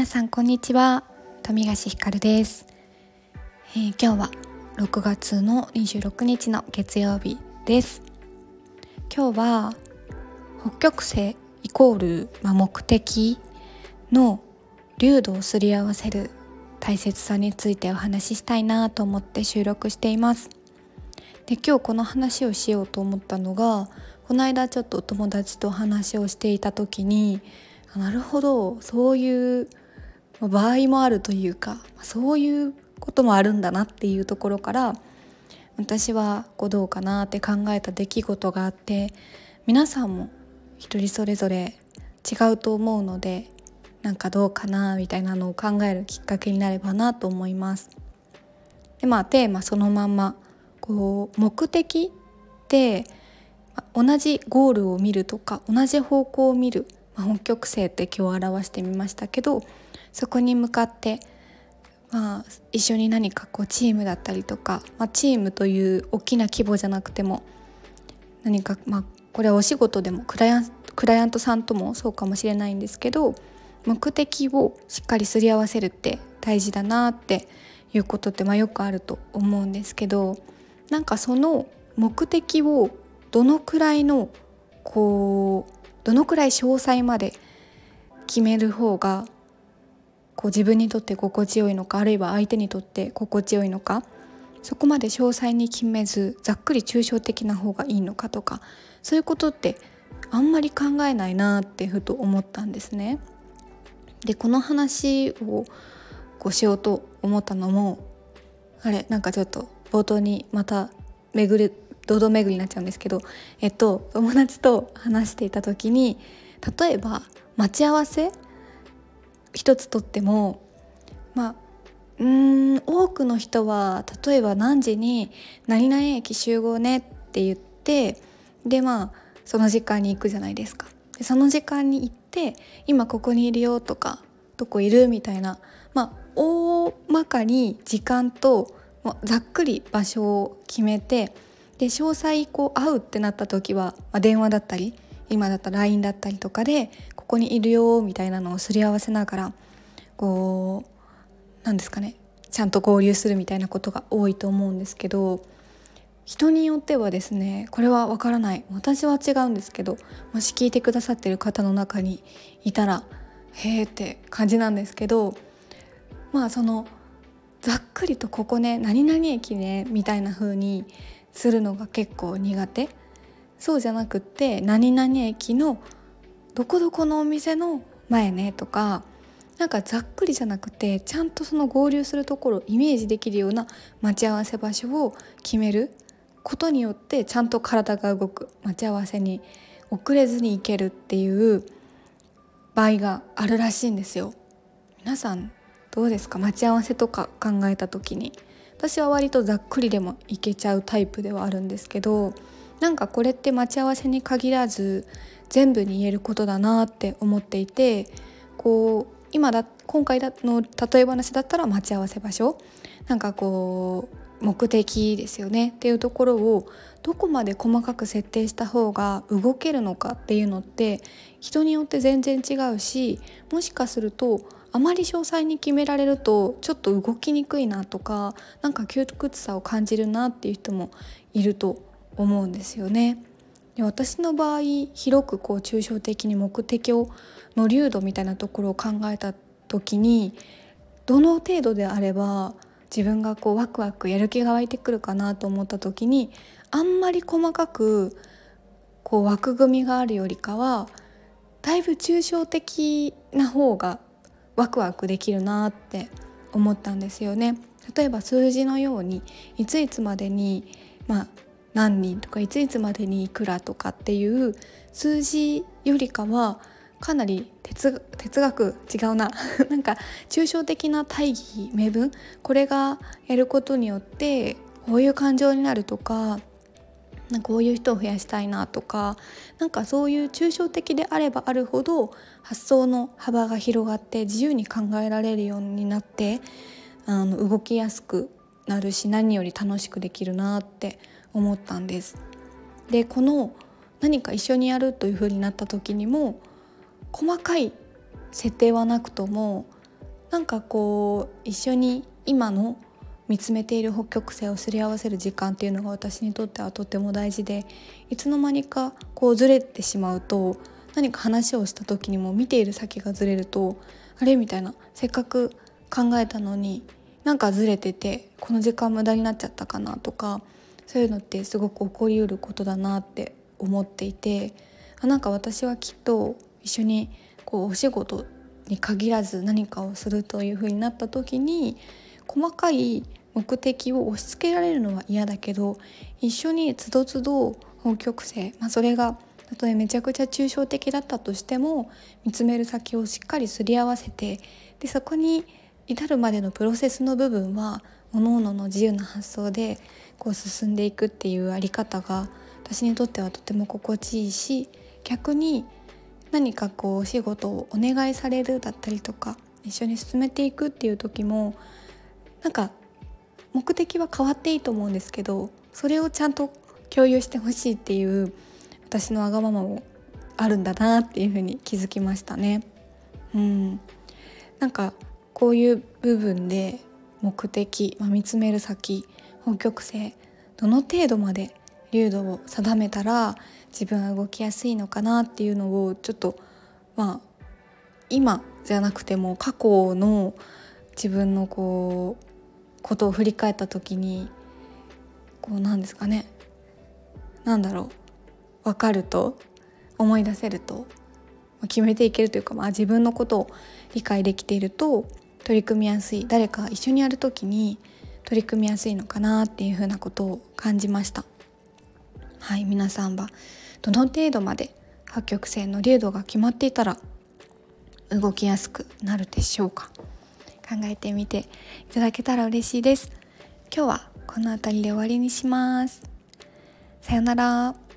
皆さんこんにちは。富樫ひかるです、えー、今日は6月の26日の月曜日です。今日は北極星イコール、まあ、目的の流度をすり合わせる大切さについてお話ししたいなと思って収録しています。で今日この話をしようと思ったのがこの間ちょっとお友達と話をしていた時になるほどそういう場合もあるというかそういうこともあるんだなっていうところから私はこうどうかなって考えた出来事があって皆さんも一人それぞれ違うと思うのでなんかどうかなみたいなのを考えるきっかけになればなと思います。でまあテーマそのまんまこう目的って同じゴールを見るとか同じ方向を見る、まあ、北極星って今日表してみましたけどそこに向かってまあ、一緒に何かこうチームだったりとか、まあ、チームという大きな規模じゃなくても何か、まあ、これはお仕事でもクライアンクライアントさんともそうかもしれないんですけど目的をしっかりすり合わせるって大事だなっていうことってまあよくあると思うんですけどなんかその目的をどのくらいのこうどのくらい詳細まで決める方がこう自分にとって心地よいのかあるいは相手にとって心地よいのかそこまで詳細に決めずざっくり抽象的な方がいいのかとかそういうことってあんまり考えないなってふと思ったんですね。でこの話をこうしようと思ったのもあれなんかちょっと冒頭にまた巡る堂々巡りになっちゃうんですけど、えっと、友達と話していた時に例えば待ち合わせ一つとってもまあうん多くの人は例えば何時に「何々駅集合ね」って言ってでまあその時間に行くじゃないですか。でその時間に行って「今ここにいるよ」とか「どこいる?」みたいなまあ大まかに時間とざっくり場所を決めてで詳細こう会うってなった時は、まあ、電話だったり今だったら LINE だったりとかでここにいるよみたいなのをすり合わせながらこう何ですかねちゃんと合流するみたいなことが多いと思うんですけど人によってはですねこれはわからない。私は違うんですけどもし聞いてくださってる方の中にいたらへえって感じなんですけどまあそのざっくりとここね何々駅ねみたいな風にするのが結構苦手。そうじゃなくって何々駅のどこどこのお店の前ねとかなんかざっくりじゃなくてちゃんとその合流するところをイメージできるような待ち合わせ場所を決めることによってちゃんと体が動く待ち合わせに遅れずに行けるっていう場合があるらしいんですよ。皆さんどうですか？待ち合わせとか考えた時に私は割とざっくりでもいけちゃうタイプではあるんですけどなんかこれって待ち合わせに限らず全部に言えることだなって思っていてこう今だ今回の例え話だったら待ち合わせ場所。なんかこう目的ですよね。っていうところをどこまで細かく設定した方が動けるのかっていうのって人によって全然違うしもしかするとあまり詳細に決められるとちょっと動きにくいなとかなんか窮屈さを感じるなっていう人もいると思うんですよね。で私の場合広くこう抽象的に目的をの流度みたいなところを考えた時にどの程度であれば自分がこうワクワクやる気が湧いてくるかなと思った時にあんまり細かくこう枠組みがあるよりかはだいぶ抽象的な方がワクワクできるなって思ったんですよね。例えば数字のようにいついつまでに、まあ、何人とかいついつまでにいくらとかっていう数字よりかはかなり哲学違うな。なんか抽象的な大義名分。これがやることによってこういう感情になるとかなんかこういう人を増やしたいなとかなんかそういう抽象的であればあるほど発想の幅が広がって自由に考えられるようになってあの動きやすくなるし何より楽しくできるなって思ったんです。でこの何か一緒にやるというふうになった時にも細かい設定はなくともなんかこう一緒に今の見つめている北極星をすり合わせる時間っていうのが私にとってはとても大事でいつの間にかこうずれてしまうと何か話をした時にも見ている先がずれるとあれみたいなせっかく考えたのになんかずれててこの時間無駄になっちゃったかなとかそういうのってすごく起こりうることだなって思っていてあなんか私はきっと一緒にこうお仕事に限らず何かをするというふうになった時に細かい目的を押し付けられるのは嫌だけど一緒につどつど北極星、まあ、それがたとえめちゃくちゃ抽象的だったとしても見つめる先をしっかりすり合わせてでそこに至るまでのプロセスの部分は各々の自由な発想でこう進んでいくっていうあり方が私にとってはとても心地いいし逆に何かこうお仕事をお願いされるだったりとか一緒に進めていくっていう時もなんか目的は変わっていいと思うんですけどそれをちゃんと共有してほしいっていう私のわがままもあるんだなっていうふうに気づきましたね。うん、なんかこういう部分で目的、まあ、見つめる先北極星どの程度まで流度を定めたら自分は動きやすいのかなっていうのをちょっとまあ今じゃなくても過去の自分のこうことを振り返った時にこうなんですかねなんだろう分かると思い出せると決めていけるというか、まあ、自分のことを理解できていると取り組みやすい誰か一緒にやる時に取り組みやすいのかなっていうふうなことを感じました。はい皆さんはどの程度まで八曲線の流度が決まっていたら動きやすくなるでしょうか。考えてみていただけたら嬉しいです。今日はこの辺りで終わりにします。さよなら。